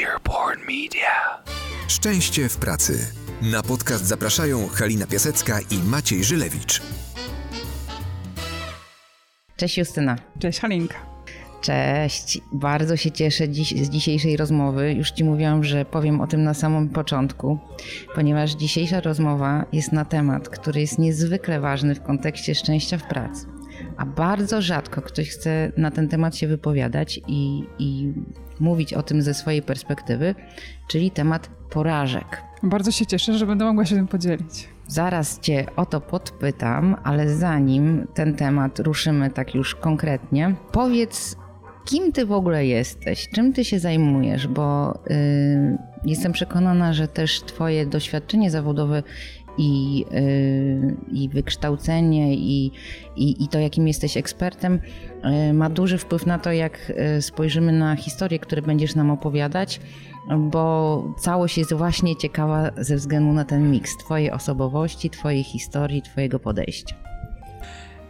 Earborn Media. Szczęście w pracy. Na podcast zapraszają Halina Piasecka i Maciej Żylewicz. Cześć Justyna. Cześć Halinka. Cześć, bardzo się cieszę dziś, z dzisiejszej rozmowy. Już Ci mówiłam, że powiem o tym na samym początku, ponieważ dzisiejsza rozmowa jest na temat, który jest niezwykle ważny w kontekście szczęścia w pracy. A bardzo rzadko ktoś chce na ten temat się wypowiadać i, i mówić o tym ze swojej perspektywy, czyli temat porażek. Bardzo się cieszę, że będę mogła się tym podzielić. Zaraz Cię o to podpytam, ale zanim ten temat ruszymy tak już konkretnie, powiedz, kim Ty w ogóle jesteś, czym Ty się zajmujesz, bo yy, jestem przekonana, że też Twoje doświadczenie zawodowe i, yy, i wykształcenie, i, i, i to, jakim jesteś ekspertem, yy, ma duży wpływ na to, jak yy, spojrzymy na historie, które będziesz nam opowiadać, bo całość jest właśnie ciekawa ze względu na ten miks Twojej osobowości, Twojej historii, Twojego podejścia.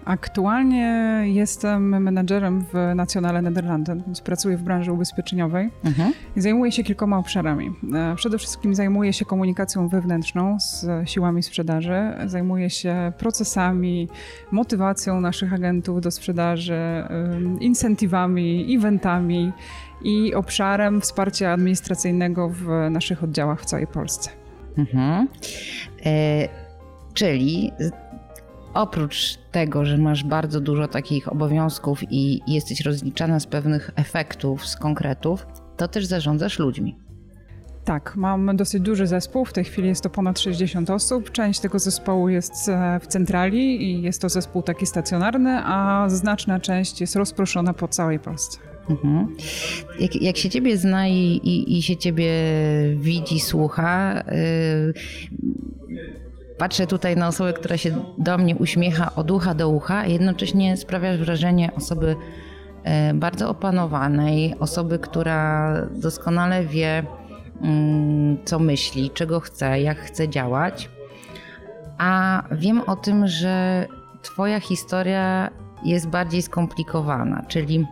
Aktualnie jestem menedżerem w Nationale Nederlanden, więc pracuję w branży ubezpieczeniowej mhm. i zajmuję się kilkoma obszarami. E, przede wszystkim zajmuję się komunikacją wewnętrzną z siłami sprzedaży, zajmuję się procesami, motywacją naszych agentów do sprzedaży, incentywami, eventami i obszarem wsparcia administracyjnego w naszych oddziałach w całej Polsce. Mhm. E, czyli oprócz tego, że masz bardzo dużo takich obowiązków i jesteś rozliczana z pewnych efektów, z konkretów, to też zarządzasz ludźmi. Tak, mam dosyć duży zespół. W tej chwili jest to ponad 60 osób. Część tego zespołu jest e, w centrali i jest to zespół taki stacjonarny, a znaczna część jest rozproszona po całej Polsce. Mhm. Jak, jak, się ciebie zna i, i, i, się ciebie widzi, słucha, yy, patrzę tutaj na osobę, która się do mnie uśmiecha od ucha do ucha, a jednocześnie sprawia wrażenie osoby yy, bardzo opanowanej, osoby, która doskonale wie, yy, co myśli, czego chce, jak chce działać. A wiem o tym, że Twoja historia jest bardziej skomplikowana, czyli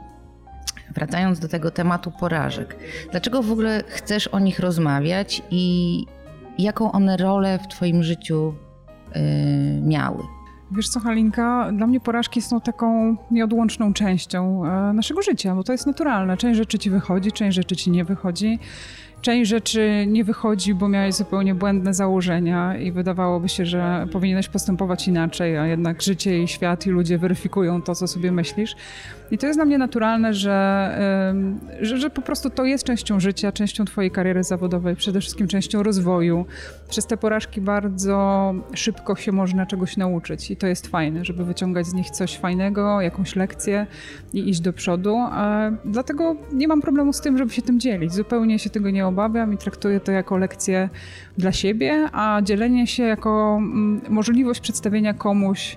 wracając do tego tematu porażek, dlaczego w ogóle chcesz o nich rozmawiać i jaką one rolę w Twoim życiu miały? Wiesz co, Halinka, dla mnie porażki są taką nieodłączną częścią e, naszego życia, bo to jest naturalne. Część rzeczy ci wychodzi, część rzeczy ci nie wychodzi. Część rzeczy nie wychodzi, bo miałeś zupełnie błędne założenia i wydawałoby się, że powinieneś postępować inaczej, a jednak życie i świat i ludzie weryfikują to, co sobie myślisz. I to jest dla mnie naturalne, że, że, że, po prostu to jest częścią życia, częścią Twojej kariery zawodowej, przede wszystkim częścią rozwoju. Przez te porażki bardzo szybko się można czegoś nauczyć i to jest fajne, żeby wyciągać z nich coś fajnego, jakąś lekcję i iść do przodu. Dlatego nie mam problemu z tym, żeby się tym dzielić. Zupełnie się tego nie obawiam i traktuję to jako lekcję dla siebie, a dzielenie się jako mm, możliwość przedstawienia komuś,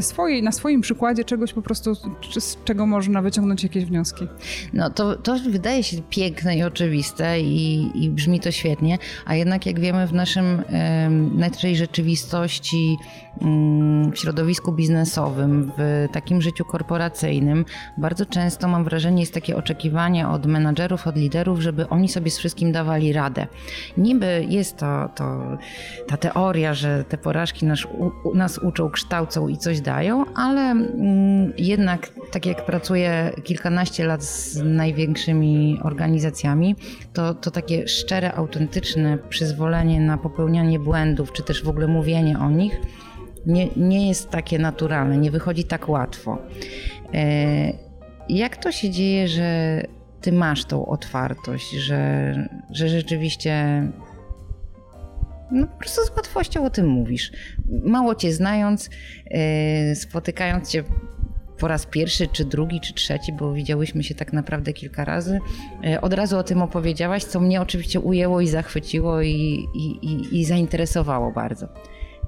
swojej, na swoim przykładzie czegoś po prostu, z czego można wyciągnąć jakieś wnioski. No to, to wydaje się piękne i oczywiste i, i brzmi to świetnie, a jednak jak wiemy w naszym naszej rzeczywistości mm, w środowisku biznesowym, w takim życiu korporacyjnym, bardzo często mam wrażenie, jest takie oczekiwanie od menadżerów, od liderów, żeby oni sobie z wszystkim dawali radę. Niby jest to, to ta teoria, że te porażki nas, u, nas uczą kształcą i coś dają, ale mm, jednak tak jak pracuję kilkanaście lat z największymi organizacjami, to, to takie szczere, autentyczne przyzwolenie na popełnianie błędów, czy też w ogóle mówienie o nich, nie, nie jest takie naturalne, nie wychodzi tak łatwo. E, jak to się dzieje, że ty masz tą otwartość, że, że rzeczywiście no po prostu z łatwością o tym mówisz. Mało cię znając, yy, spotykając cię po raz pierwszy, czy drugi, czy trzeci, bo widziałyśmy się tak naprawdę kilka razy. Yy, od razu o tym opowiedziałaś, co mnie oczywiście ujęło i zachwyciło i, i, i, i zainteresowało bardzo.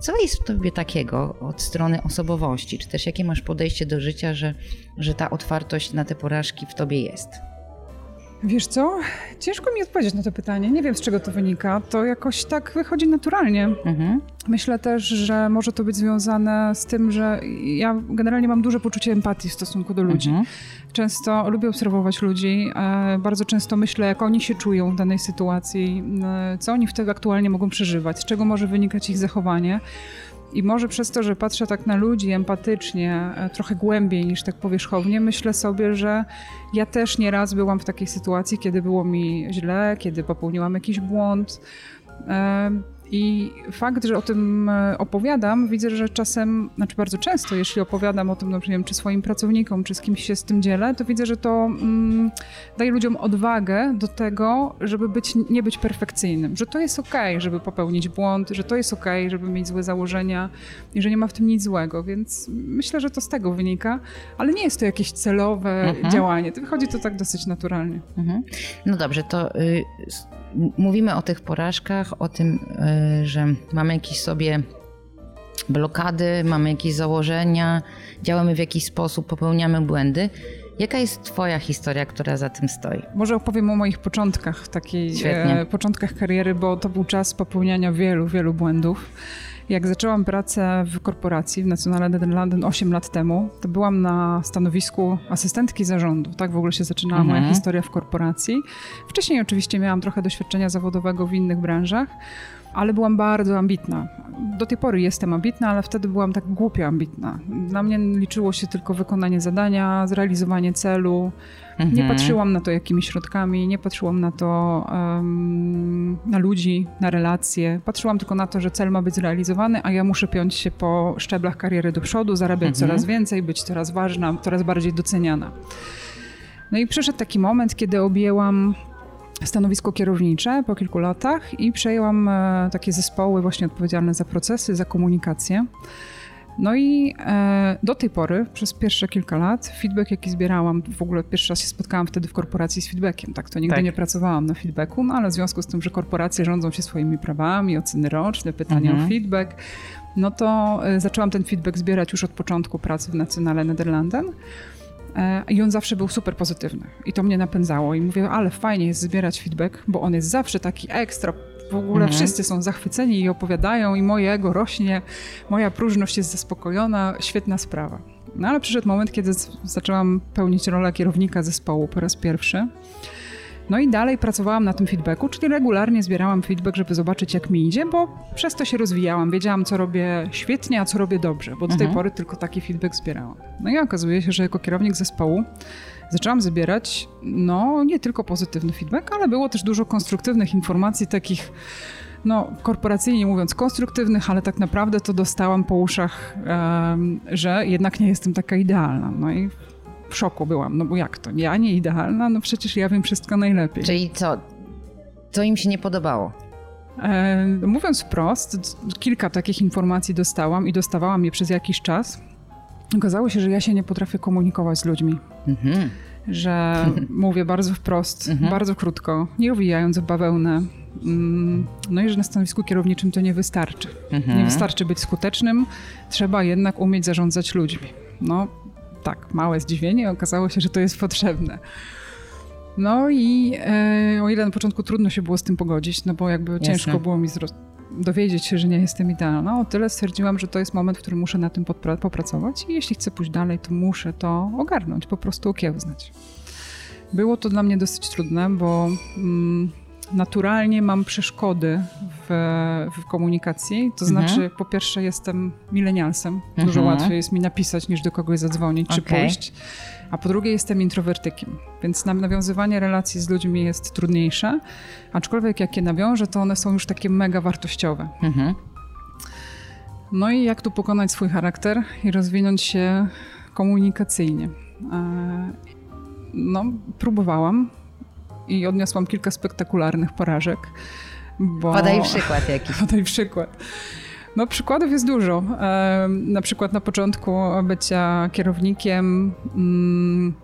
Co jest w tobie takiego od strony osobowości, czy też jakie masz podejście do życia, że, że ta otwartość na te porażki w tobie jest? Wiesz co? Ciężko mi odpowiedzieć na to pytanie. Nie wiem, z czego to wynika. To jakoś tak wychodzi naturalnie. Mhm. Myślę też, że może to być związane z tym, że ja generalnie mam duże poczucie empatii w stosunku do ludzi. Mhm. Często lubię obserwować ludzi, e, bardzo często myślę, jak oni się czują w danej sytuacji, e, co oni wtedy aktualnie mogą przeżywać, z czego może wynikać ich zachowanie. I może przez to, że patrzę tak na ludzi empatycznie, e, trochę głębiej niż tak powierzchownie, myślę sobie, że ja też nieraz byłam w takiej sytuacji, kiedy było mi źle, kiedy popełniłam jakiś błąd. I fakt, że o tym e, opowiadam, widzę, że czasem, znaczy bardzo często, jeśli opowiadam o tym, no, nie wiem, czy swoim pracownikom, czy z kimś się z tym dzielę, to widzę, że to mm, daje ludziom odwagę do tego, żeby być, nie być perfekcyjnym, że to jest okej, okay, żeby popełnić błąd, że to jest okej, okay, żeby mieć złe założenia i że nie ma w tym nic złego, więc myślę, że to z tego wynika, ale nie jest to jakieś celowe mhm. działanie, to wychodzi to tak dosyć naturalnie. Mhm. No dobrze, to y, mówimy o tych porażkach, o tym, y, że mamy jakieś sobie blokady, mamy jakieś założenia, działamy w jakiś sposób, popełniamy błędy. Jaka jest Twoja historia, która za tym stoi? Może opowiem o moich początkach, takiej e, początkach kariery, bo to był czas popełniania wielu, wielu błędów. Jak zaczęłam pracę w korporacji w Nationale Nederlanden 8 lat temu, to byłam na stanowisku asystentki zarządu. Tak w ogóle się zaczynała mhm. moja historia w korporacji. Wcześniej oczywiście miałam trochę doświadczenia zawodowego w innych branżach ale byłam bardzo ambitna. Do tej pory jestem ambitna, ale wtedy byłam tak głupio ambitna. Dla mnie liczyło się tylko wykonanie zadania, zrealizowanie celu. Mhm. Nie patrzyłam na to jakimi środkami, nie patrzyłam na to um, na ludzi, na relacje. Patrzyłam tylko na to, że cel ma być zrealizowany, a ja muszę piąć się po szczeblach kariery do przodu, zarabiać mhm. coraz więcej, być coraz ważna, coraz bardziej doceniana. No i przyszedł taki moment, kiedy objęłam stanowisko kierownicze po kilku latach i przejęłam e, takie zespoły właśnie odpowiedzialne za procesy, za komunikację. No i e, do tej pory, przez pierwsze kilka lat, feedback, jaki zbierałam, w ogóle pierwszy raz się spotkałam wtedy w korporacji z feedbackiem, tak, to nigdy tak. nie pracowałam na feedbacku, no ale w związku z tym, że korporacje rządzą się swoimi prawami, oceny roczne, pytania mhm. o feedback, no to e, zaczęłam ten feedback zbierać już od początku pracy w Nationale Nederlanden. E, I on zawsze był super pozytywny. I to mnie napędzało. I mówię, ale fajnie jest zbierać feedback, bo on jest zawsze taki ekstra. W ogóle mhm. wszyscy są zachwyceni i opowiadają, i moje ego rośnie, moja próżność jest zaspokojona, świetna sprawa. No ale przyszedł moment, kiedy zaczęłam pełnić rolę kierownika zespołu po raz pierwszy. No i dalej pracowałam na tym feedbacku, czyli regularnie zbierałam feedback, żeby zobaczyć, jak mi idzie, bo przez to się rozwijałam. Wiedziałam, co robię świetnie, a co robię dobrze, bo do tej mhm. pory tylko taki feedback zbierałam. No i okazuje się, że jako kierownik zespołu zaczęłam zbierać, no nie tylko pozytywny feedback, ale było też dużo konstruktywnych informacji, takich no, korporacyjnie mówiąc, konstruktywnych, ale tak naprawdę to dostałam po uszach, że jednak nie jestem taka idealna. No i w szoku byłam, no bo jak to? Ja nie idealna? No przecież ja wiem wszystko najlepiej. Czyli co? Co im się nie podobało? E, mówiąc wprost, kilka takich informacji dostałam i dostawałam je przez jakiś czas. Okazało się, że ja się nie potrafię komunikować z ludźmi. Mhm. Że mówię bardzo wprost, mhm. bardzo krótko, nie owijając w bawełnę. Mm, no i że na stanowisku kierowniczym to nie wystarczy. Mhm. Nie wystarczy być skutecznym, trzeba jednak umieć zarządzać ludźmi. No, tak, małe zdziwienie, okazało się, że to jest potrzebne. No i e, o ile na początku trudno się było z tym pogodzić, no bo jakby Jasne. ciężko było mi dowiedzieć się, że nie jestem idealna, o tyle stwierdziłam, że to jest moment, w którym muszę na tym popracować i jeśli chcę pójść dalej, to muszę to ogarnąć, po prostu okiełznać. Było to dla mnie dosyć trudne, bo mm, naturalnie mam przeszkody w, w komunikacji. To mhm. znaczy, po pierwsze, jestem milenialsem. Mhm. Dużo łatwiej jest mi napisać, niż do kogoś zadzwonić czy okay. pójść. A po drugie, jestem introwertykiem, więc nawiązywanie relacji z ludźmi jest trudniejsze. Aczkolwiek, jak je nawiążę, to one są już takie mega wartościowe. Mhm. No i jak tu pokonać swój charakter i rozwinąć się komunikacyjnie? E, no, próbowałam i odniosłam kilka spektakularnych porażek. Bo... Podaj przykład jakiś. Podaj przykład. No przykładów jest dużo. Na przykład na początku bycia kierownikiem mm,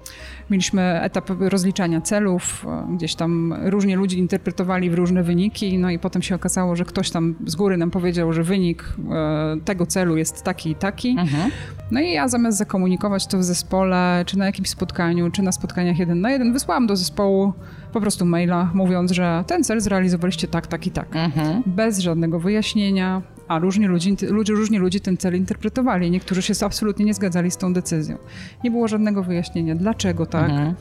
mieliśmy etap rozliczania celów, gdzieś tam różnie ludzie interpretowali w różne wyniki, no i potem się okazało, że ktoś tam z góry nam powiedział, że wynik e, tego celu jest taki i taki. Mhm. No i ja zamiast zakomunikować to w zespole, czy na jakimś spotkaniu, czy na spotkaniach jeden na jeden, wysłałam do zespołu po prostu maila, mówiąc, że ten cel zrealizowaliście tak, tak i tak. Mhm. Bez żadnego wyjaśnienia, a różni ludzie, ludzie, różni ludzie ten cel interpretowali. Niektórzy się absolutnie nie zgadzali z tą decyzją. Nie było żadnego wyjaśnienia, dlaczego tak. Mhm.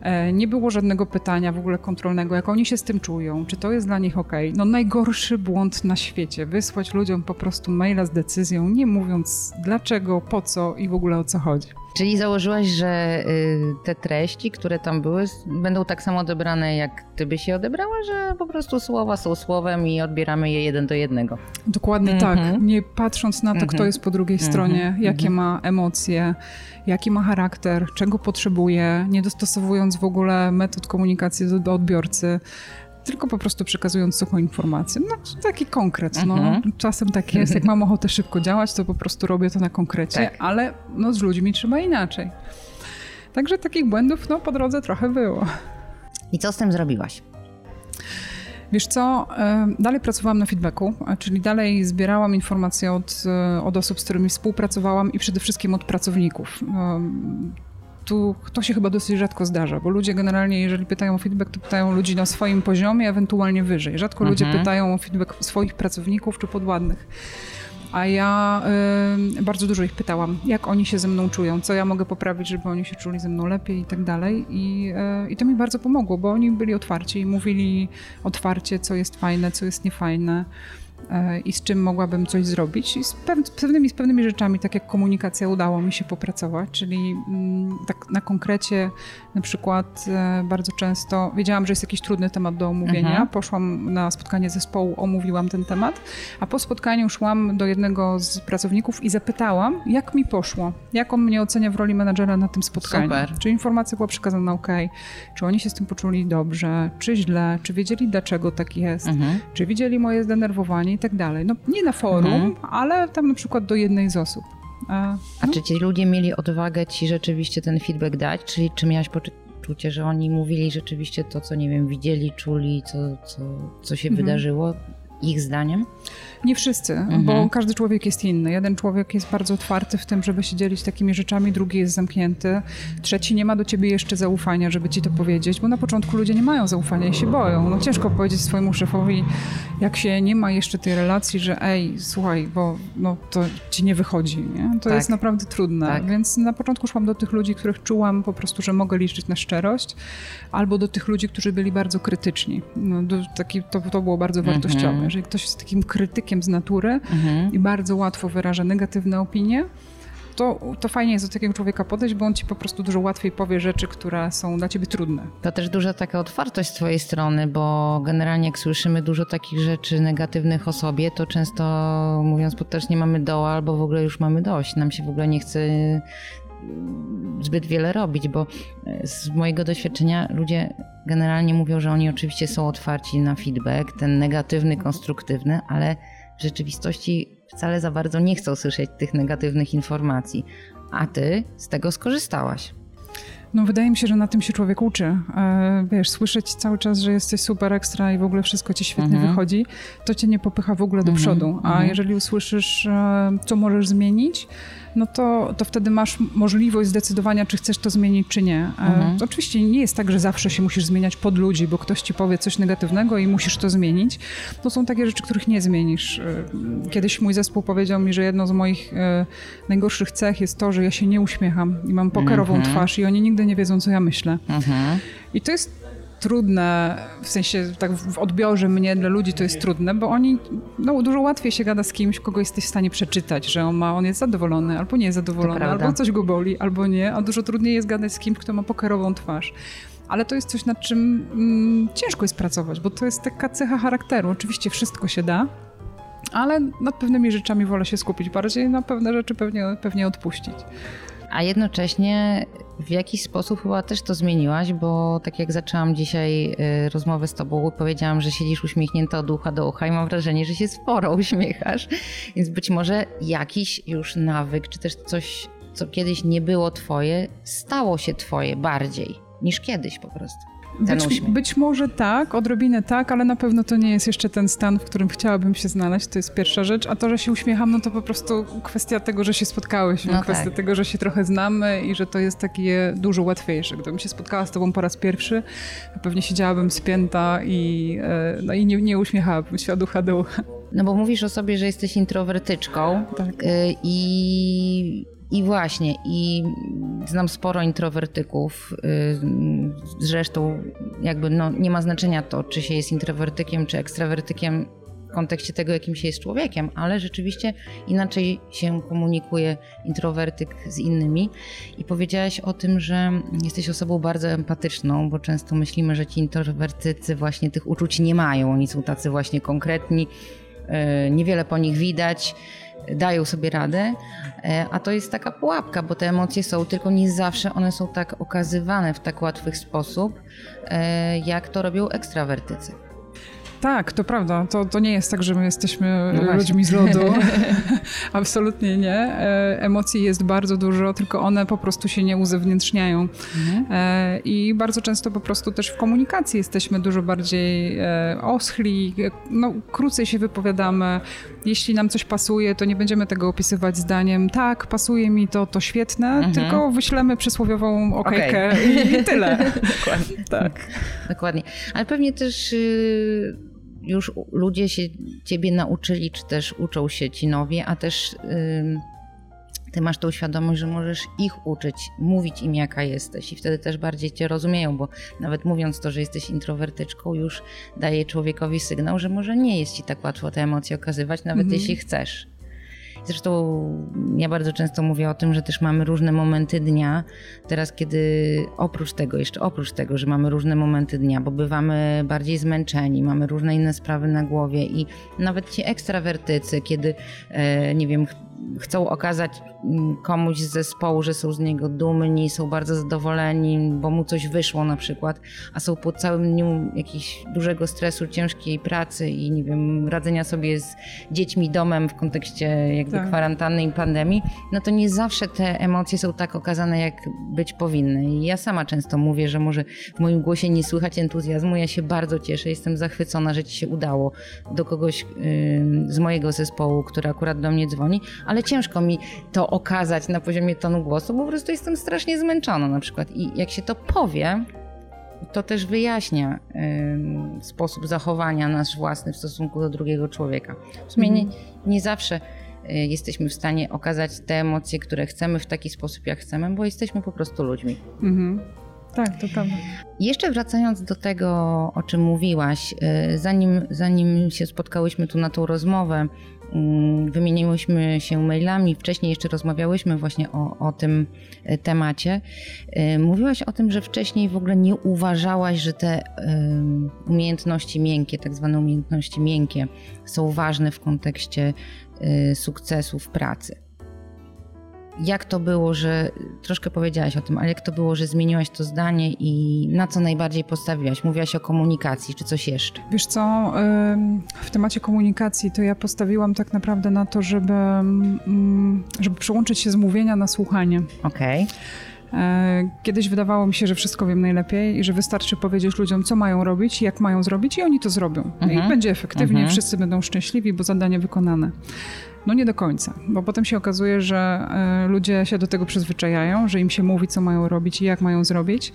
E, nie było żadnego pytania w ogóle kontrolnego, jak oni się z tym czują, czy to jest dla nich ok. No najgorszy błąd na świecie, wysłać ludziom po prostu maila z decyzją, nie mówiąc dlaczego, po co i w ogóle o co chodzi. Czyli założyłaś, że y, te treści, które tam były, będą tak samo odebrane, jak ty byś je odebrała, że po prostu słowa są słowem i odbieramy je jeden do jednego. Dokładnie mm -hmm. tak. Mhm. Nie patrząc na to, mm -hmm. kto jest po drugiej mm -hmm. stronie, jakie mhm. ma emocje, jaki ma charakter, czego potrzebuje, nie dostosowując w ogóle metod komunikacji do, do odbiorcy tylko po prostu przekazując suchą informację. No, taki konkret. No. Mhm. Czasem tak jest, jak mam ochotę szybko działać, to po prostu robię to na konkrecie, tak. ale no, z ludźmi trzeba inaczej. Także takich błędów no, po drodze trochę było. I co z tym zrobiłaś? Wiesz co, dalej pracowałam na feedbacku, czyli dalej zbierałam informacje od, e, od osób, z którymi współpracowałam i przede wszystkim od pracowników tu to się chyba dosyć rzadko zdarza, bo ludzie generalnie, jeżeli pytają o feedback, to pytają ludzi na swoim poziomie, ewentualnie wyżej. Rzadko mhm. ludzie pytają o feedback swoich pracowników czy podładnych. A ja y, bardzo dużo ich pytałam, jak oni się ze mną czują, co ja mogę poprawić, żeby oni się czuli ze mną lepiej i tak dalej. I, y, I to mi bardzo pomogło, bo oni byli otwarci i mówili otwarcie, co jest fajne, co jest niefajne. I z czym mogłabym coś zrobić. I z, pewnymi, z pewnymi rzeczami, tak jak komunikacja, udało mi się popracować, czyli mm, tak na konkrecie na przykład e, bardzo często wiedziałam, że jest jakiś trudny temat do omówienia, mhm. poszłam na spotkanie zespołu, omówiłam ten temat, a po spotkaniu szłam do jednego z pracowników i zapytałam, jak mi poszło, jak on mnie ocenia w roli menadżera na tym spotkaniu. Super. Czy informacja była przekazana ok, czy oni się z tym poczuli dobrze, czy źle, czy wiedzieli dlaczego tak jest, mhm. czy widzieli moje zdenerwowanie i tak dalej. No nie na forum, mhm. ale tam na przykład do jednej z osób. A, no. A czy ci ludzie mieli odwagę ci rzeczywiście ten feedback dać? Czyli czy miałaś poczucie, że oni mówili rzeczywiście to, co nie wiem, widzieli, czuli, co, co, co się mhm. wydarzyło? Ich zdaniem? Nie wszyscy, mhm. bo każdy człowiek jest inny. Jeden człowiek jest bardzo otwarty w tym, żeby się dzielić takimi rzeczami, drugi jest zamknięty, trzeci nie ma do ciebie jeszcze zaufania, żeby ci to powiedzieć, bo na początku ludzie nie mają zaufania i się boją. No ciężko powiedzieć swojemu szefowi, jak się nie ma jeszcze tej relacji, że ej, słuchaj, bo no, to ci nie wychodzi. Nie? To tak. jest naprawdę trudne. Tak. Więc na początku szłam do tych ludzi, których czułam po prostu, że mogę liczyć na szczerość, albo do tych ludzi, którzy byli bardzo krytyczni. No, taki, to, to było bardzo mhm. wartościowe. Jeżeli ktoś jest takim krytykiem z natury mhm. i bardzo łatwo wyraża negatywne opinie, to, to fajnie jest do takiego człowieka podejść, bo on ci po prostu dużo łatwiej powie rzeczy, które są dla ciebie trudne. To też duża taka otwartość z twojej strony, bo generalnie jak słyszymy dużo takich rzeczy negatywnych o sobie, to często mówiąc nie mamy doła albo w ogóle już mamy dość. Nam się w ogóle nie chce zbyt wiele robić, bo z mojego doświadczenia ludzie generalnie mówią, że oni oczywiście są otwarci na feedback, ten negatywny, konstruktywny, ale w rzeczywistości wcale za bardzo nie chcą słyszeć tych negatywnych informacji. A ty z tego skorzystałaś. No wydaje mi się, że na tym się człowiek uczy. E, wiesz, słyszeć cały czas, że jesteś super ekstra i w ogóle wszystko ci świetnie mhm. wychodzi, to cię nie popycha w ogóle do mhm. przodu. A mhm. jeżeli usłyszysz, e, co możesz zmienić, no to, to wtedy masz możliwość zdecydowania, czy chcesz to zmienić, czy nie. E, mhm. Oczywiście nie jest tak, że zawsze się musisz zmieniać pod ludzi, bo ktoś ci powie coś negatywnego i musisz to zmienić. To są takie rzeczy, których nie zmienisz. E, kiedyś mój zespół powiedział mi, że jedną z moich e, najgorszych cech jest to, że ja się nie uśmiecham i mam pokerową mhm. twarz i oni nigdy nie wiedzą, co ja myślę. Mhm. I to jest trudne, w sensie tak w odbiorze mnie dla ludzi to jest trudne, bo oni, no dużo łatwiej się gada z kimś, kogo jesteś w stanie przeczytać, że on ma, on jest zadowolony, albo nie jest zadowolony, albo coś go boli, albo nie, a dużo trudniej jest gadać z kimś, kto ma pokerową twarz. Ale to jest coś, nad czym mm, ciężko jest pracować, bo to jest taka cecha charakteru. Oczywiście wszystko się da, ale nad pewnymi rzeczami wolę się skupić bardziej, na pewne rzeczy pewnie, pewnie odpuścić. A jednocześnie w jakiś sposób chyba też to zmieniłaś, bo tak jak zaczęłam dzisiaj y, rozmowę z tobą, powiedziałam, że siedzisz uśmiechnięta od ucha do ucha i mam wrażenie, że się sporo uśmiechasz, więc być może jakiś już nawyk, czy też coś, co kiedyś nie było twoje, stało się twoje bardziej niż kiedyś po prostu. Być, być, może tak, odrobinę tak, ale na pewno to nie jest jeszcze ten stan, w którym chciałabym się znaleźć. To jest pierwsza rzecz. A to, że się uśmiecham, no to po prostu kwestia tego, że się spotkałyśmy, no kwestia tak. tego, że się trochę znamy i że to jest takie dużo łatwiejsze. Gdybym się spotkała z tobą po raz pierwszy, pewnie siedziałabym spięta i, e, no i nie, nie uśmiechałabym się od ucha do ucha. No bo mówisz o sobie, że jesteś introwertyczką tak. Y, i i właśnie, i znam sporo introwertyków. Y, zresztą, jakby no, nie ma znaczenia to, czy się jest introwertykiem, czy ekstrawertykiem w kontekście tego, jakim się jest człowiekiem, ale rzeczywiście inaczej się komunikuje introwertyk z innymi. I powiedziałaś o tym, że jesteś osobą bardzo empatyczną, bo często myślimy, że ci introwertycy właśnie tych uczuć nie mają. Oni są tacy właśnie konkretni, y, niewiele po nich widać dają sobie radę, e, a to jest taka pułapka, bo te emocje są, tylko nie zawsze one są tak okazywane w tak łatwy sposób, e, jak to robią ekstrawertycy. Tak, to prawda. To, to nie jest tak, że my jesteśmy no ludźmi z lodu. Absolutnie nie. E, emocji jest bardzo dużo, tylko one po prostu się nie uzewnętrzniają. Mhm. E, I bardzo często po prostu też w komunikacji jesteśmy dużo bardziej e, oschli, no, krócej się wypowiadamy. Jeśli nam coś pasuje, to nie będziemy tego opisywać zdaniem tak, pasuje mi to, to świetne, mhm. tylko wyślemy przysłowiową okejkę okay. i, i tyle. Dokładnie. Tak. Dokładnie. Ale pewnie też... Yy już ludzie się ciebie nauczyli, czy też uczą się ci nowi, a też ty masz tą świadomość, że możesz ich uczyć, mówić im jaka jesteś i wtedy też bardziej cię rozumieją, bo nawet mówiąc to, że jesteś introwertyczką, już daje człowiekowi sygnał, że może nie jest ci tak łatwo te emocje okazywać, nawet mhm. jeśli chcesz. Zresztą ja bardzo często mówię o tym, że też mamy różne momenty dnia. Teraz, kiedy oprócz tego, jeszcze oprócz tego, że mamy różne momenty dnia, bo bywamy bardziej zmęczeni, mamy różne inne sprawy na głowie i nawet ci ekstrawertycy, kiedy, e, nie wiem, chcą okazać mm, komuś z zespołu, że są z niego dumni, są bardzo zadowoleni, bo mu coś wyszło na przykład, a są po całym dniu jakiegoś dużego stresu, ciężkiej pracy i nie wiem, radzenia sobie z dziećmi, domem w kontekście jakby tak. kwarantanny i pandemii, no to nie zawsze te emocje są tak okazane, jak być powinny. I ja sama często mówię, że może w moim głosie nie słychać entuzjazmu, ja się bardzo cieszę, jestem zachwycona, że ci się udało do kogoś yy, z mojego zespołu, który akurat do mnie dzwoni, ale ciężko mi to okazać na poziomie tonu głosu, bo po prostu jestem strasznie zmęczona na przykład. I jak się to powie, to też wyjaśnia y, sposób zachowania nasz własny w stosunku do drugiego człowieka. W sumie nie, mhm. nie zawsze y, jesteśmy w stanie okazać te emocje, które chcemy w taki sposób, jak chcemy, bo jesteśmy po prostu ludźmi. Mhm. Tak, to prawda. Jeszcze wracając do tego, o czym mówiłaś, y, zanim, zanim się spotkałyśmy tu na tą rozmowę, Mm, wymieniłyśmy się mailami, wcześniej jeszcze rozmawiałyśmy właśnie o, o tym e, temacie. E, mówiłaś o tym, że wcześniej w ogóle nie uważałaś, że te umiejętności miękkie, tak zwane umiejętności miękkie, są ważne w kontekście sukcesu w pracy jak to było, że troszkę powiedziałaś o tym, ale jak to było, że zmieniłaś to zdanie i na co najbardziej postawiłaś? Mówiłaś o komunikacji, czy coś jeszcze? Wiesz co, w temacie komunikacji to ja postawiłam tak naprawdę na to, żeby, mm, żeby przełączyć się z mówienia na słuchanie. Okej. Okay. E, kiedyś wydawało mi się, że wszystko wiem najlepiej i że wystarczy powiedzieć ludziom, co mają robić, jak mają zrobić i oni to zrobią. Mhm. I będzie efektywnie, mhm. wszyscy będą szczęśliwi, bo zadanie wykonane. No nie do końca, bo potem się okazuje, że e, ludzie się do tego przyzwyczajają, że im się mówi, co mają robić i jak mają zrobić.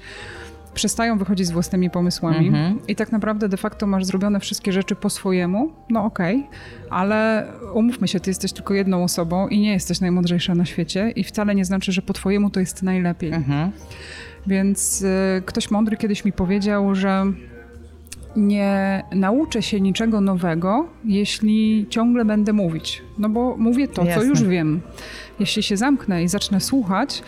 Przestają wychodzić z własnymi pomysłami mhm. i tak naprawdę de facto masz zrobione wszystkie rzeczy po swojemu. No okej, okay, ale umówmy się, ty jesteś tylko jedną osobą i nie jesteś najmądrzejsza na świecie i wcale nie znaczy, że po twojemu to jest najlepiej. Mhm. Więc y, ktoś mądry kiedyś mi powiedział, że nie nauczę się niczego nowego, jeśli ciągle będę mówić. No bo mówię to, Jasne. co już wiem. Jeśli się zamknę i zacznę słuchać,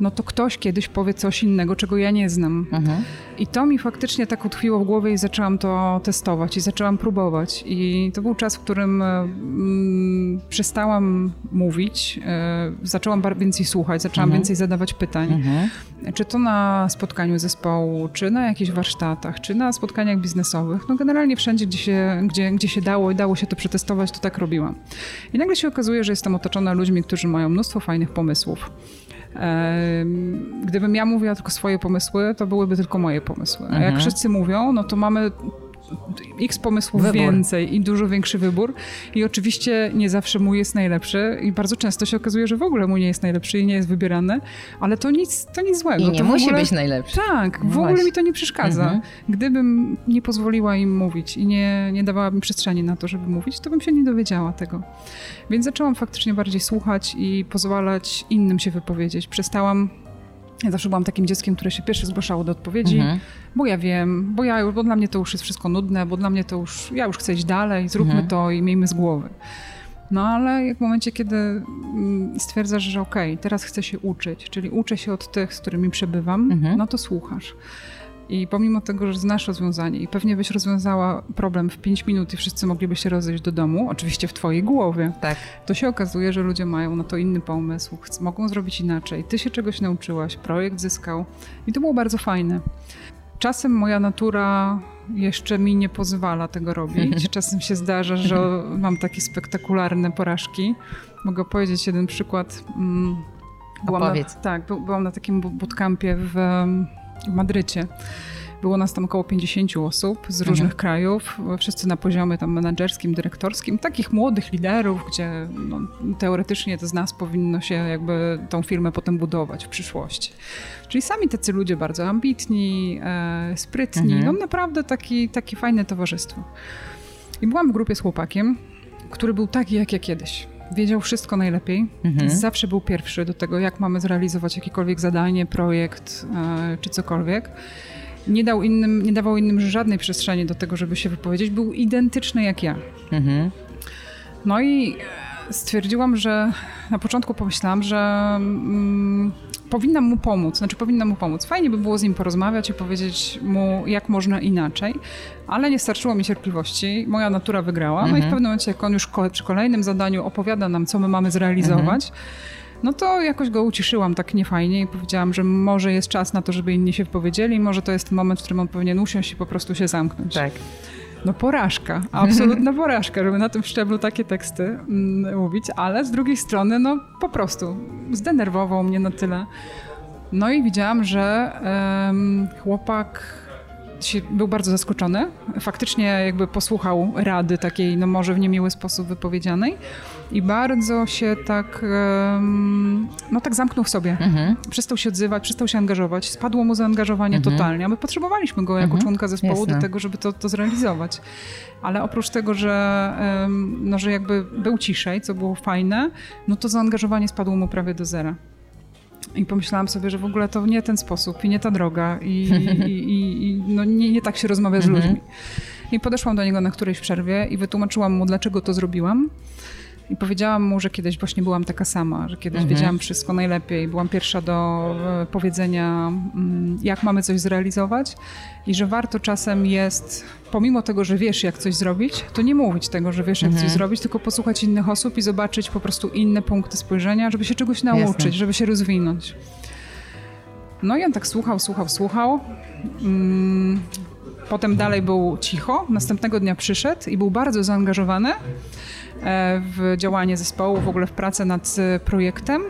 no to ktoś kiedyś powie coś innego, czego ja nie znam. Mhm. I to mi faktycznie tak utkwiło w głowie i zaczęłam to testować i zaczęłam próbować. I to był czas, w którym mm, przestałam mówić, y, zaczęłam więcej słuchać, zaczęłam mhm. więcej zadawać pytań. Mhm. Czy to na spotkaniu zespołu, czy na jakichś warsztatach, czy na spotkaniach biznesowych. No generalnie wszędzie, gdzie się, gdzie, gdzie się dało i dało się to przetestować, to tak robiłam. I nagle się okazuje, że jestem otoczona ludźmi, którzy mają mnóstwo fajnych pomysłów. Gdybym ja mówiła tylko swoje pomysły, to byłyby tylko moje pomysły. A jak mhm. wszyscy mówią, no to mamy x pomysłów wybór. więcej i dużo większy wybór. I oczywiście nie zawsze mój jest najlepszy i bardzo często się okazuje, że w ogóle mój nie jest najlepszy i nie jest wybierany, ale to nic, to nic złego. I nie to musi ogóle, być najlepszy. Tak, w no ogóle mi to nie przeszkadza. Mhm. Gdybym nie pozwoliła im mówić i nie, nie dawała mi przestrzeni na to, żeby mówić, to bym się nie dowiedziała tego. Więc zaczęłam faktycznie bardziej słuchać i pozwalać innym się wypowiedzieć. Przestałam ja zawsze byłam takim dzieckiem, które się pierwsze zgłaszało do odpowiedzi, mhm. Bo ja wiem, bo, ja, bo dla mnie to już jest wszystko nudne, bo dla mnie to już, ja już chcę iść dalej, zróbmy mhm. to i miejmy z głowy. No ale jak w momencie, kiedy mm, stwierdzasz, że okej, okay, teraz chcę się uczyć, czyli uczę się od tych, z którymi przebywam, mhm. no to słuchasz. I pomimo tego, że znasz rozwiązanie i pewnie byś rozwiązała problem w 5 minut i wszyscy mogliby się rozejść do domu, oczywiście w twojej głowie, tak. to się okazuje, że ludzie mają na to inny pomysł, mogą zrobić inaczej. Ty się czegoś nauczyłaś, projekt zyskał i to było bardzo fajne. Czasem moja natura jeszcze mi nie pozwala tego robić. Czasem się zdarza, że mam takie spektakularne porażki. Mogę powiedzieć jeden przykład. Mm, byłam Na, tak, byłam na takim bootcampie w w Madrycie. Było nas tam około 50 osób z różnych mhm. krajów, wszyscy na poziomie tam menedżerskim, dyrektorskim, takich młodych liderów, gdzie no, teoretycznie to z nas powinno się jakby tą firmę potem budować w przyszłości. Czyli sami tacy ludzie bardzo ambitni, e, sprytni, mhm. no naprawdę taki, takie fajne towarzystwo. I byłam w grupie z chłopakiem, który był taki jak ja kiedyś wiedział wszystko najlepiej. Mhm. Zawsze był pierwszy do tego, jak mamy zrealizować jakiekolwiek zadanie, projekt e, czy cokolwiek. Nie, dał innym, nie dawał innym żadnej przestrzeni do tego, żeby się wypowiedzieć. Był identyczny jak ja. Mhm. No i stwierdziłam, że na początku pomyślałam, że mm, powinnam mu pomóc, znaczy powinnam mu pomóc. Fajnie by było z nim porozmawiać i powiedzieć mu, jak można inaczej, ale nie starczyło mi cierpliwości. Moja natura wygrała. Mhm. No i w mhm. pewnym momencie, jak on już przy kolejnym zadaniu opowiada nam, co my mamy zrealizować, mhm. No to jakoś go uciszyłam tak niefajnie i powiedziałam, że może jest czas na to, żeby inni się wypowiedzieli, może to jest ten moment, w którym on powinien usiąść i po prostu się zamknąć. Tak. No porażka, absolutna porażka, żeby na tym szczeblu takie teksty mm, mówić, ale z drugiej strony, no po prostu zdenerwował mnie na tyle. No i widziałam, że um, chłopak był bardzo zaskoczony. Faktycznie jakby posłuchał rady takiej, no może w niemiły sposób wypowiedzianej i bardzo się tak, no tak zamknął w sobie. Mhm. Przestał się odzywać, przestał się angażować. Spadło mu zaangażowanie mhm. totalnie, a my potrzebowaliśmy go jako mhm. członka zespołu Jasne. do tego, żeby to, to zrealizować. Ale oprócz tego, że, no, że jakby był ciszej, co było fajne, no to zaangażowanie spadło mu prawie do zera. I pomyślałam sobie, że w ogóle to nie ten sposób i nie ta droga i, i, i no nie, nie, tak się rozmawia z mhm. ludźmi. I podeszłam do niego na którejś przerwie i wytłumaczyłam mu, dlaczego to zrobiłam. I powiedziałam mu, że kiedyś właśnie byłam taka sama, że kiedyś mhm. wiedziałam wszystko najlepiej, byłam pierwsza do e, powiedzenia, mm, jak mamy coś zrealizować i że warto czasem jest, pomimo tego, że wiesz, jak coś zrobić, to nie mówić tego, że wiesz, jak mhm. coś zrobić, tylko posłuchać innych osób i zobaczyć po prostu inne punkty spojrzenia, żeby się czegoś nauczyć, Jasne. żeby się rozwinąć. No i on tak słuchał, słuchał, słuchał. Mm, potem dalej był cicho. Następnego dnia przyszedł i był bardzo zaangażowany. E, w działanie zespołu, w ogóle w pracę nad e, projektem,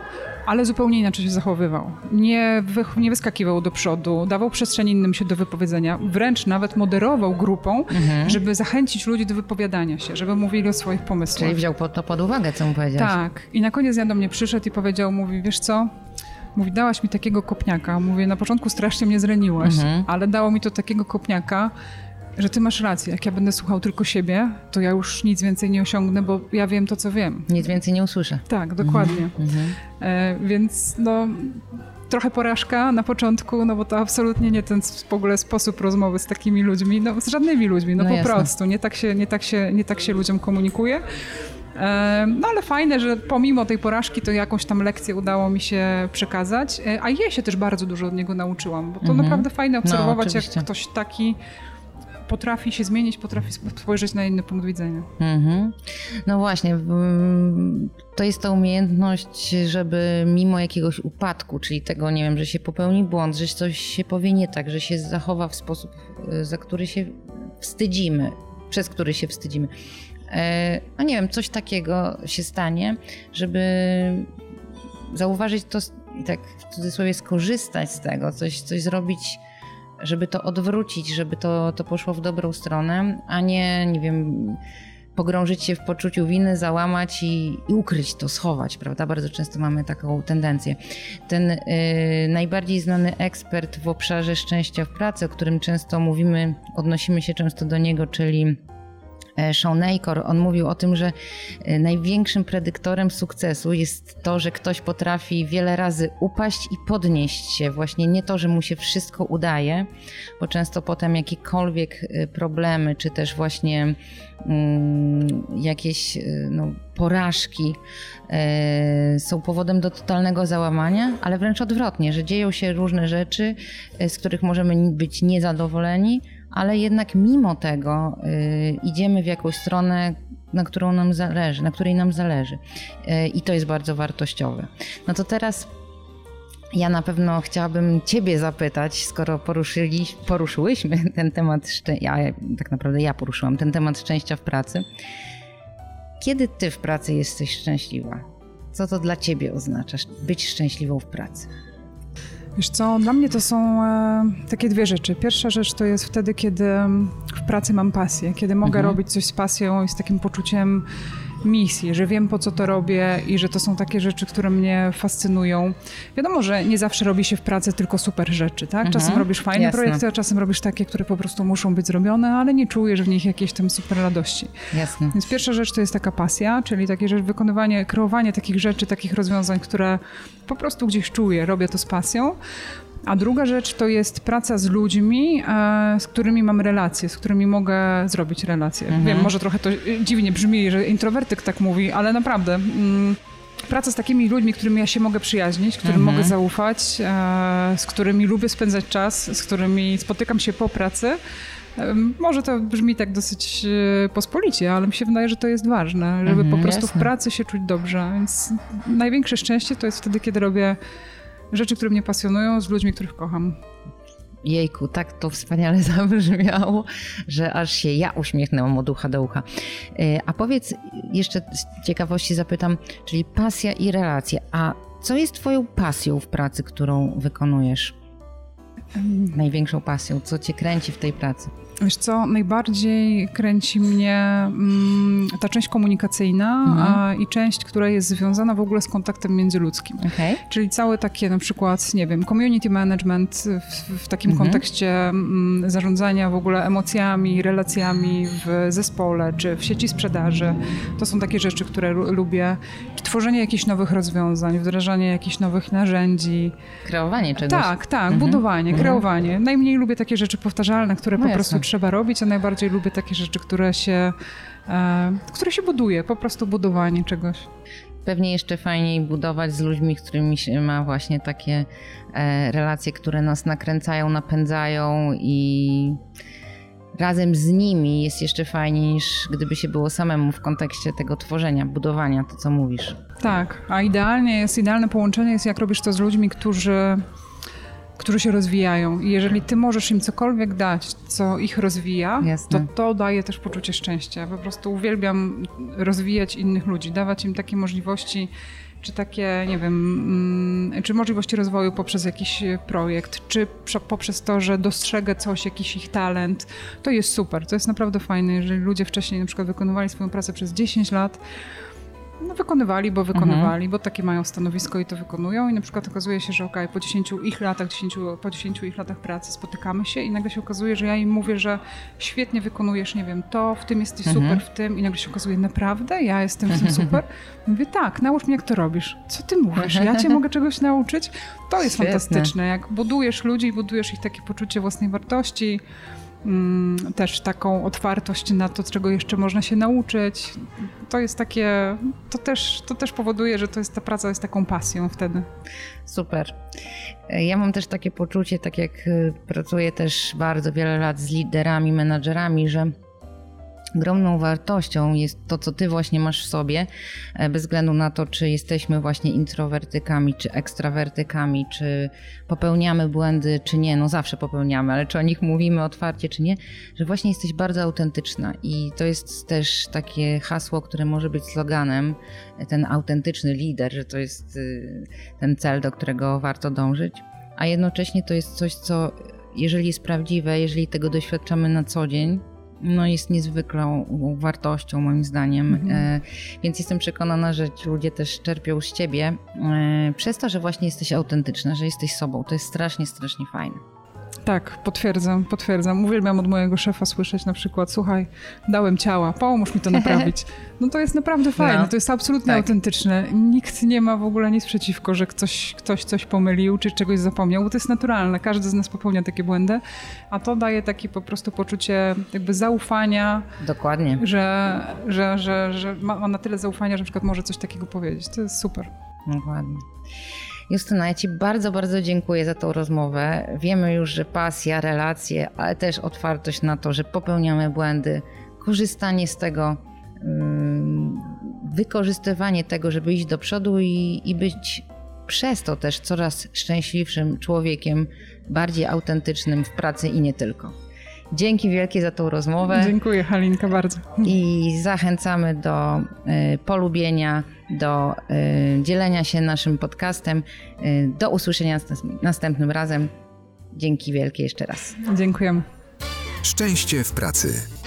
ale zupełnie inaczej się zachowywał. Nie, wy, nie wyskakiwał do przodu, dawał przestrzeń innym się do wypowiedzenia, wręcz nawet moderował grupą, mhm. żeby zachęcić ludzi do wypowiadania się, żeby mówili o swoich pomysłach. Czyli wziął to pod uwagę, co mu powiedziałeś. Tak. I na koniec ja do mnie przyszedł i powiedział, mówi, wiesz co, Mówi, dałaś mi takiego kopniaka. Mówię, na początku strasznie mnie zraniłaś, mhm. ale dało mi to takiego kopniaka, że ty masz rację. Jak ja będę słuchał tylko siebie, to ja już nic więcej nie osiągnę, bo ja wiem to, co wiem. Nic więcej nie usłyszę. Tak, dokładnie. Mm -hmm. e, więc no, trochę porażka na początku, no bo to absolutnie nie ten w ogóle sposób rozmowy z takimi ludźmi, no z żadnymi ludźmi, no, no po jasne. prostu. Nie tak, się, nie, tak się, nie tak się ludziom komunikuje. No ale fajne, że pomimo tej porażki to jakąś tam lekcję udało mi się przekazać, a ja się też bardzo dużo od niego nauczyłam, bo to mhm. naprawdę fajne no, obserwować, no, jak ktoś taki potrafi się zmienić, potrafi spojrzeć na inny punkt widzenia. Mhm. No właśnie, to jest ta umiejętność, żeby mimo jakiegoś upadku, czyli tego, nie wiem, że się popełni błąd, że coś się powie nie tak, że się zachowa w sposób, e, za który się wstydzimy, przez który się wstydzimy. E, no nie wiem, coś takiego się stanie, żeby zauważyć to i tak w cudzysłowie skorzystać z tego, coś, coś zrobić żeby to odwrócić, żeby to, to poszło w dobrą stronę, a nie, nie wiem, pogrążyć się w poczuciu winy, załamać i, i ukryć to, schować, prawda? Bardzo często mamy taką tendencję. Ten y, najbardziej znany ekspert w obszarze szczęścia w pracy, o którym często mówimy, odnosimy się często do niego, czyli Sean Acor, on mówił o tym, że e, największym predyktorem sukcesu jest to, że ktoś potrafi wiele razy upaść i podnieść się. Właśnie nie to, że mu się wszystko udaje, bo często potem jakiekolwiek e, problemy, czy też właśnie mm, jakieś no, porażki są powodem do totalnego załamania, ale wręcz odwrotnie, że dzieją się różne rzeczy, z których możemy być niezadowoleni, ale jednak mimo tego y, idziemy w jakąś stronę, na którą nam zależy, na której nam zależy. Y, I to jest bardzo wartościowe. No to teraz ja na pewno chciałabym Ciebie zapytać, skoro poruszyli, poruszyłyśmy ten temat, ja, tak naprawdę ja poruszyłam ten temat szczęścia w pracy. Kiedy Ty w pracy jesteś szczęśliwa? Co to dla Ciebie oznacza być szczęśliwą w pracy? Wiesz co, dla mnie to są e, takie dwie rzeczy. Pierwsza rzecz to jest wtedy, kiedy w pracy mam pasję, kiedy mogę mhm. robić coś z pasją i z takim poczuciem misji, że wiem po co to robię i że to są takie rzeczy, które mnie fascynują. Wiadomo, że nie zawsze robi się w pracy tylko super rzeczy, tak? Czasem mhm. robisz fajne Jasne. projekty, a czasem robisz takie, które po prostu muszą być zrobione, ale nie czujesz w nich jakiejś tam super radości. Jasne. Więc pierwsza rzecz to jest taka pasja, czyli takie rzeczy, wykonywanie, kreowanie takich rzeczy, takich rozwiązań, które po prostu gdzieś czuję, robię to z pasją. A druga rzecz to jest praca z ludźmi, e, z którymi mam relacje, z którymi mogę zrobić relacje. Mhm. Wiem, może trochę to dziwnie brzmi, że introwertyk tak mówi, ale naprawdę. Mm, praca z takimi ludźmi, którymi ja się mogę przyjaźnić, którym mhm. mogę zaufać, e, z którymi lubię spędzać czas, z którymi spotykam się po pracy. E, może to brzmi tak dosyć pospolicie, ale mi się wydaje, że to jest ważne, żeby mhm, po prostu jasne. w pracy się czuć dobrze. Więc największe szczęście to jest wtedy, kiedy robię rzeczy, które mnie pasjonują, z ludźmi, których kocham. Jejku, tak to wspaniale zabrzmiało, że aż się ja uśmiechnęłam od ucha do ucha. E, a powiedz, jeszcze z ciekawości zapytam, czyli pasja i relacje. A co jest Twoją pasją w pracy, którą wykonujesz? Największą pasją, co Cię kręci w tej pracy? Wiesz co, najbardziej kręci mnie mm, ta część komunikacyjna mhm. a, i część, która jest związana w ogóle z kontaktem międzyludzkim. Okay. Czyli całe takie na przykład, nie wiem, community management w, w takim mhm. kontekście mm, zarządzania w ogóle emocjami, relacjami w zespole czy w sieci sprzedaży. To są takie rzeczy, które lubię. Tworzenie jakichś nowych rozwiązań, wdrażanie jakichś nowych narzędzi. Kreowanie czegoś. Tak, tak, mhm. budowanie. Kreowanie. Najmniej lubię takie rzeczy powtarzalne, które no po prostu trzeba robić, a najbardziej lubię takie rzeczy, które się, e, które się buduje, po prostu budowanie czegoś. Pewnie jeszcze fajniej budować z ludźmi, z którymi się ma właśnie takie e, relacje, które nas nakręcają, napędzają i razem z nimi jest jeszcze fajniej niż gdyby się było samemu w kontekście tego tworzenia, budowania, to co mówisz. Tak, a idealnie jest, idealne połączenie jest jak robisz to z ludźmi, którzy którzy się rozwijają. I jeżeli ty możesz im cokolwiek dać, co ich rozwija, Jasne. to to daje też poczucie szczęścia. Po prostu uwielbiam rozwijać innych ludzi, dawać im takie możliwości, czy takie, nie wiem, mm, czy możliwości rozwoju poprzez jakiś projekt, czy poprzez to, że dostrzegę coś, jakiś ich talent. To jest super, to jest naprawdę fajne. Jeżeli ludzie wcześniej na przykład wykonywali swoją pracę przez 10 lat, no, wykonywali, bo wykonywali, mhm. bo takie mają stanowisko i to wykonują i na przykład okazuje się, że ok, po 10 ich latach, 10, po 10 ich latach pracy spotykamy się i nagle się okazuje, że ja im mówię, że świetnie wykonujesz, nie wiem, to, w tym jesteś mhm. super, w tym i nagle się okazuje, naprawdę? Ja jestem w tym super? Mówię, tak, naucz mnie jak to robisz. Co ty mówisz? Ja cię mogę czegoś nauczyć? To jest Świetne. fantastyczne, jak budujesz ludzi i budujesz ich takie poczucie własnej wartości, mm, też taką otwartość na to, czego jeszcze można się nauczyć. To jest takie, to też, to też powoduje, że to jest, ta praca jest taką pasją wtedy. Super. Ja mam też takie poczucie, tak jak y, pracuję też bardzo wiele lat z liderami, menadżerami, że ogromną wartością jest to, co ty właśnie masz w sobie, e, bez względu na to, czy jesteśmy właśnie introwertykami, czy ekstrawertykami, czy popełniamy błędy, czy nie. No zawsze popełniamy, ale czy o nich mówimy otwarcie, czy nie, że właśnie jesteś bardzo autentyczna. I to jest też takie hasło, które może być sloganem, ten autentyczny lider, że to jest y, ten cel, do którego warto dążyć, a jednocześnie to jest coś, co jeżeli jest prawdziwe, jeżeli tego doświadczamy na co dzień, no jest niezwykłą wartością moim zdaniem. Mhm. E, więc jestem przekonana, że ci ludzie też czerpią z ciebie e, przez to, że właśnie jesteś autentyczna, że jesteś sobą. To jest strasznie, strasznie fajne. Tak, potwierdzam, potwierdzam. Uwielbiam od mojego szefa słyszeć na przykład, słuchaj, dałem ciała, pomóż mi to naprawić. No to jest naprawdę fajne, no, to jest absolutnie tak. autentyczne. Nikt nie ma w ogóle nic przeciwko, że ktoś, ktoś coś pomylił, czy czegoś zapomniał, bo to jest naturalne. Każdy z nas popełnia takie błędy, a to daje takie po prostu poczucie jakby zaufania. Dokładnie. Że, że, że, że ma, ma na tyle zaufania, że na przykład może coś takiego powiedzieć. To jest super. Dokładnie. Justyna, ja Ci bardzo, bardzo dziękuję za tą rozmowę. Wiemy już, że pasja, relacje, ale też otwartość na to, że popełniamy błędy, korzystanie z tego, wykorzystywanie tego, żeby iść do przodu i, i być przez to też coraz szczęśliwszym człowiekiem, bardziej autentycznym w pracy i nie tylko. Dzięki wielkie za tą rozmowę. Dziękuję Halinka bardzo. I zachęcamy do y, polubienia, do y, dzielenia się naszym podcastem. Y, do usłyszenia następnym razem. Dzięki wielkie jeszcze raz. Dziękujemy. Szczęście w pracy.